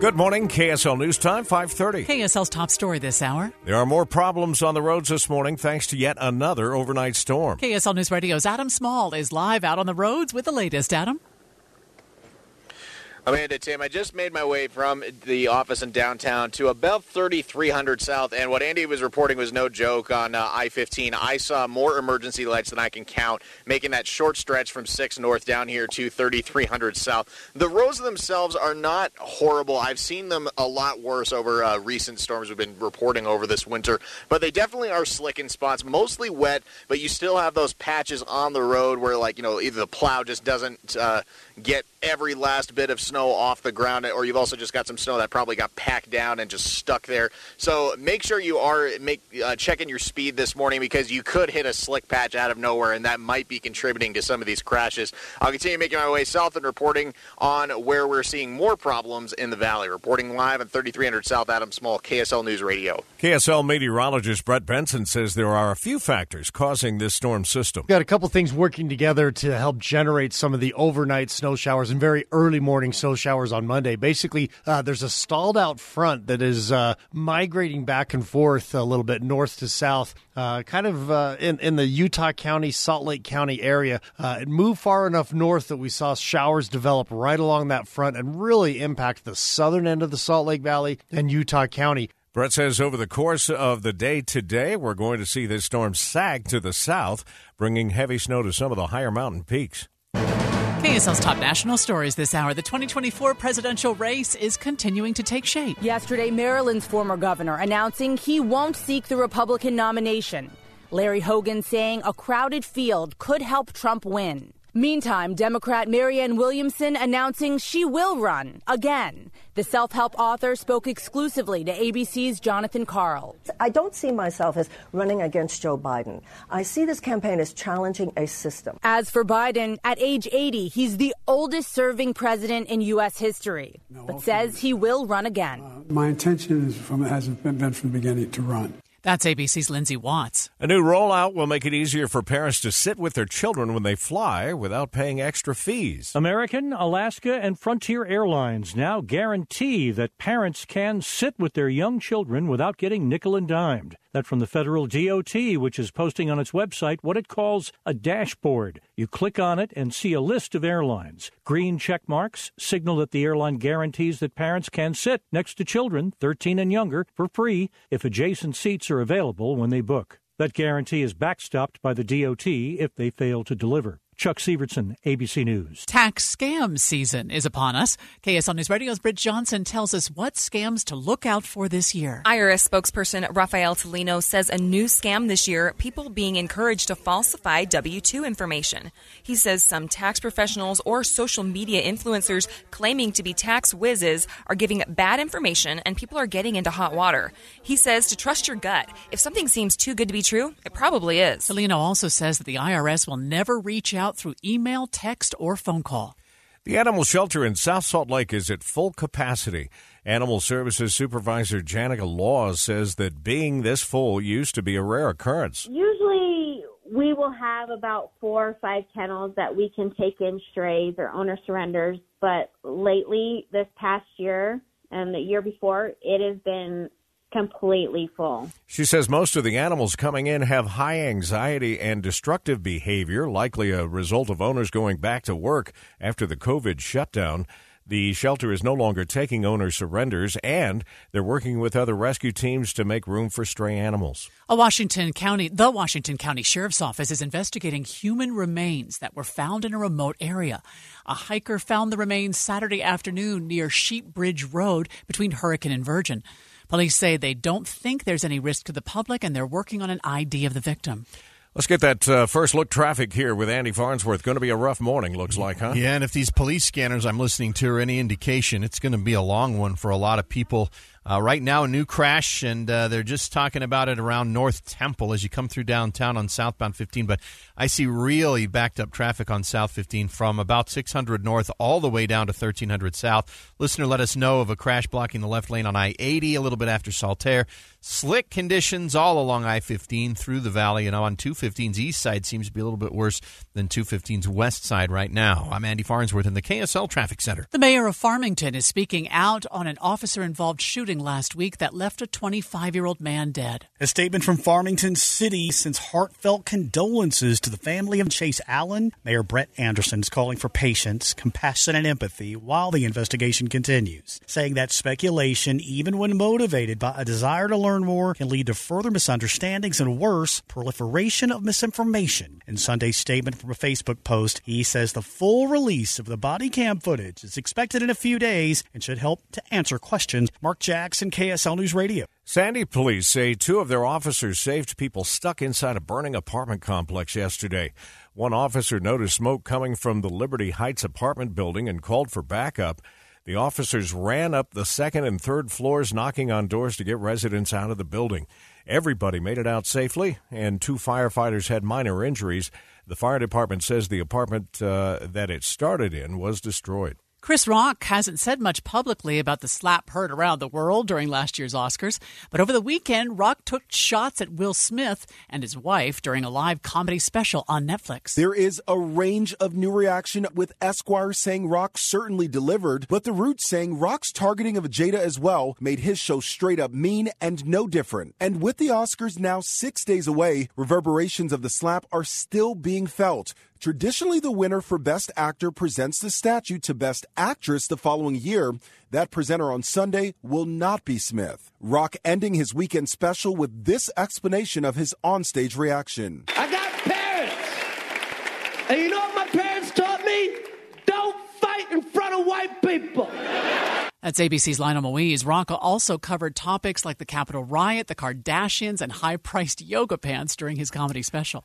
Good morning, KSL News Time, 530. KSL's top story this hour. There are more problems on the roads this morning thanks to yet another overnight storm. KSL News Radio's Adam Small is live out on the roads with the latest, Adam. Amanda, Tim, I just made my way from the office in downtown to about 3300 South, and what Andy was reporting was no joke on uh, I 15. I saw more emergency lights than I can count, making that short stretch from 6 North down here to 3300 South. The roads themselves are not horrible. I've seen them a lot worse over uh, recent storms we've been reporting over this winter, but they definitely are slick in spots, mostly wet, but you still have those patches on the road where, like, you know, either the plow just doesn't uh, get every last bit of snow off the ground, or you've also just got some snow that probably got packed down and just stuck there. So make sure you are make uh, checking your speed this morning because you could hit a slick patch out of nowhere, and that might be contributing to some of these crashes. I'll continue making my way south and reporting on where we're seeing more problems in the valley. Reporting live at 3300 South Adam Small, KSL News Radio. KSL meteorologist Brett Benson says there are a few factors causing this storm system. Got a couple things working together to help generate some of the overnight snow showers and very early morning snow showers on Monday. Basically, uh, there's a stalled out front that is uh, migrating back and forth a little bit north to south, uh, kind of uh, in, in the Utah County, Salt Lake County area. Uh, it moved far enough north that we saw showers develop right along that front and really impact the southern end of the Salt Lake Valley and Utah County. Brett says over the course of the day today, we're going to see this storm sag to the south, bringing heavy snow to some of the higher mountain peaks. KSL's top national stories this hour. The 2024 presidential race is continuing to take shape. Yesterday, Maryland's former governor announcing he won't seek the Republican nomination. Larry Hogan saying a crowded field could help Trump win. Meantime, Democrat Marianne Williamson announcing she will run again. The self help author spoke exclusively to ABC's Jonathan Karl. I don't see myself as running against Joe Biden. I see this campaign as challenging a system. As for Biden, at age 80, he's the oldest serving president in U.S. history, no, but says he will run again. Uh, my intention is from, has been, been from the beginning to run. That's ABC's Lindsay Watts. A new rollout will make it easier for parents to sit with their children when they fly without paying extra fees. American, Alaska, and Frontier Airlines now guarantee that parents can sit with their young children without getting nickel and dimed. That from the federal DOT, which is posting on its website what it calls a dashboard. You click on it and see a list of airlines. Green check marks signal that the airline guarantees that parents can sit next to children 13 and younger for free if adjacent seats are available when they book. That guarantee is backstopped by the DOT if they fail to deliver. Chuck Sivertsen, ABC News. Tax scam season is upon us. KSL News Radio's Britt Johnson tells us what scams to look out for this year. IRS spokesperson Raphael Tulino says a new scam this year, people being encouraged to falsify W 2 information. He says some tax professionals or social media influencers claiming to be tax whizzes are giving bad information and people are getting into hot water. He says to trust your gut. If something seems too good to be true, it probably is. Tulino also says that the IRS will never reach out out through email, text, or phone call. The animal shelter in South Salt Lake is at full capacity. Animal Services Supervisor Janica Laws says that being this full used to be a rare occurrence. Usually, we will have about four or five kennels that we can take in strays or owner surrenders, but lately, this past year and the year before, it has been completely full. She says most of the animals coming in have high anxiety and destructive behavior, likely a result of owners going back to work after the COVID shutdown. The shelter is no longer taking owner surrenders, and they're working with other rescue teams to make room for stray animals. A Washington County, the Washington County Sheriff's Office is investigating human remains that were found in a remote area. A hiker found the remains Saturday afternoon near Sheep Bridge Road between Hurricane and Virgin. Police say they don't think there's any risk to the public and they're working on an ID of the victim. Let's get that uh, first look traffic here with Andy Farnsworth. Going to be a rough morning, looks like, huh? Yeah, and if these police scanners I'm listening to are any indication, it's going to be a long one for a lot of people. Uh, right now, a new crash, and uh, they're just talking about it around North Temple as you come through downtown on southbound 15. But I see really backed up traffic on South 15 from about 600 north all the way down to 1300 south. Listener, let us know of a crash blocking the left lane on I 80 a little bit after Saltair. Slick conditions all along I 15 through the valley, and on 215's east side seems to be a little bit worse than 215's west side right now. I'm Andy Farnsworth in the KSL Traffic Center. The mayor of Farmington is speaking out on an officer involved shooting last week that left a 25 year old man dead. A statement from Farmington City sends heartfelt condolences to the family of Chase Allen. Mayor Brett Anderson is calling for patience, compassion, and empathy while the investigation continues, saying that speculation, even when motivated by a desire to learn more, can lead to further misunderstandings and worse, proliferation of misinformation. In Sunday's statement from a Facebook post, he says the full release of the body cam footage is expected in a few days and should help to answer questions. Mark Jackson, KSL News Radio. Sandy police say two of their officers saved people stuck inside a burning apartment complex yesterday. One officer noticed smoke coming from the Liberty Heights apartment building and called for backup. The officers ran up the second and third floors, knocking on doors to get residents out of the building. Everybody made it out safely, and two firefighters had minor injuries. The fire department says the apartment uh, that it started in was destroyed. Chris Rock hasn't said much publicly about the slap heard around the world during last year's Oscars, but over the weekend, Rock took shots at Will Smith and his wife during a live comedy special on Netflix. There is a range of new reaction with Esquire saying Rock certainly delivered, but The Root saying Rock's targeting of Jada as well made his show straight up mean and no different. And with the Oscars now six days away, reverberations of the slap are still being felt. Traditionally, the winner for Best Actor presents the statue to Best Actress the following year. That presenter on Sunday will not be Smith. Rock ending his weekend special with this explanation of his onstage reaction. I got parents. And you know what my parents taught me? Don't fight in front of white people. That's ABC's Lionel Moise. Rock also covered topics like the Capitol riot, the Kardashians, and high priced yoga pants during his comedy special.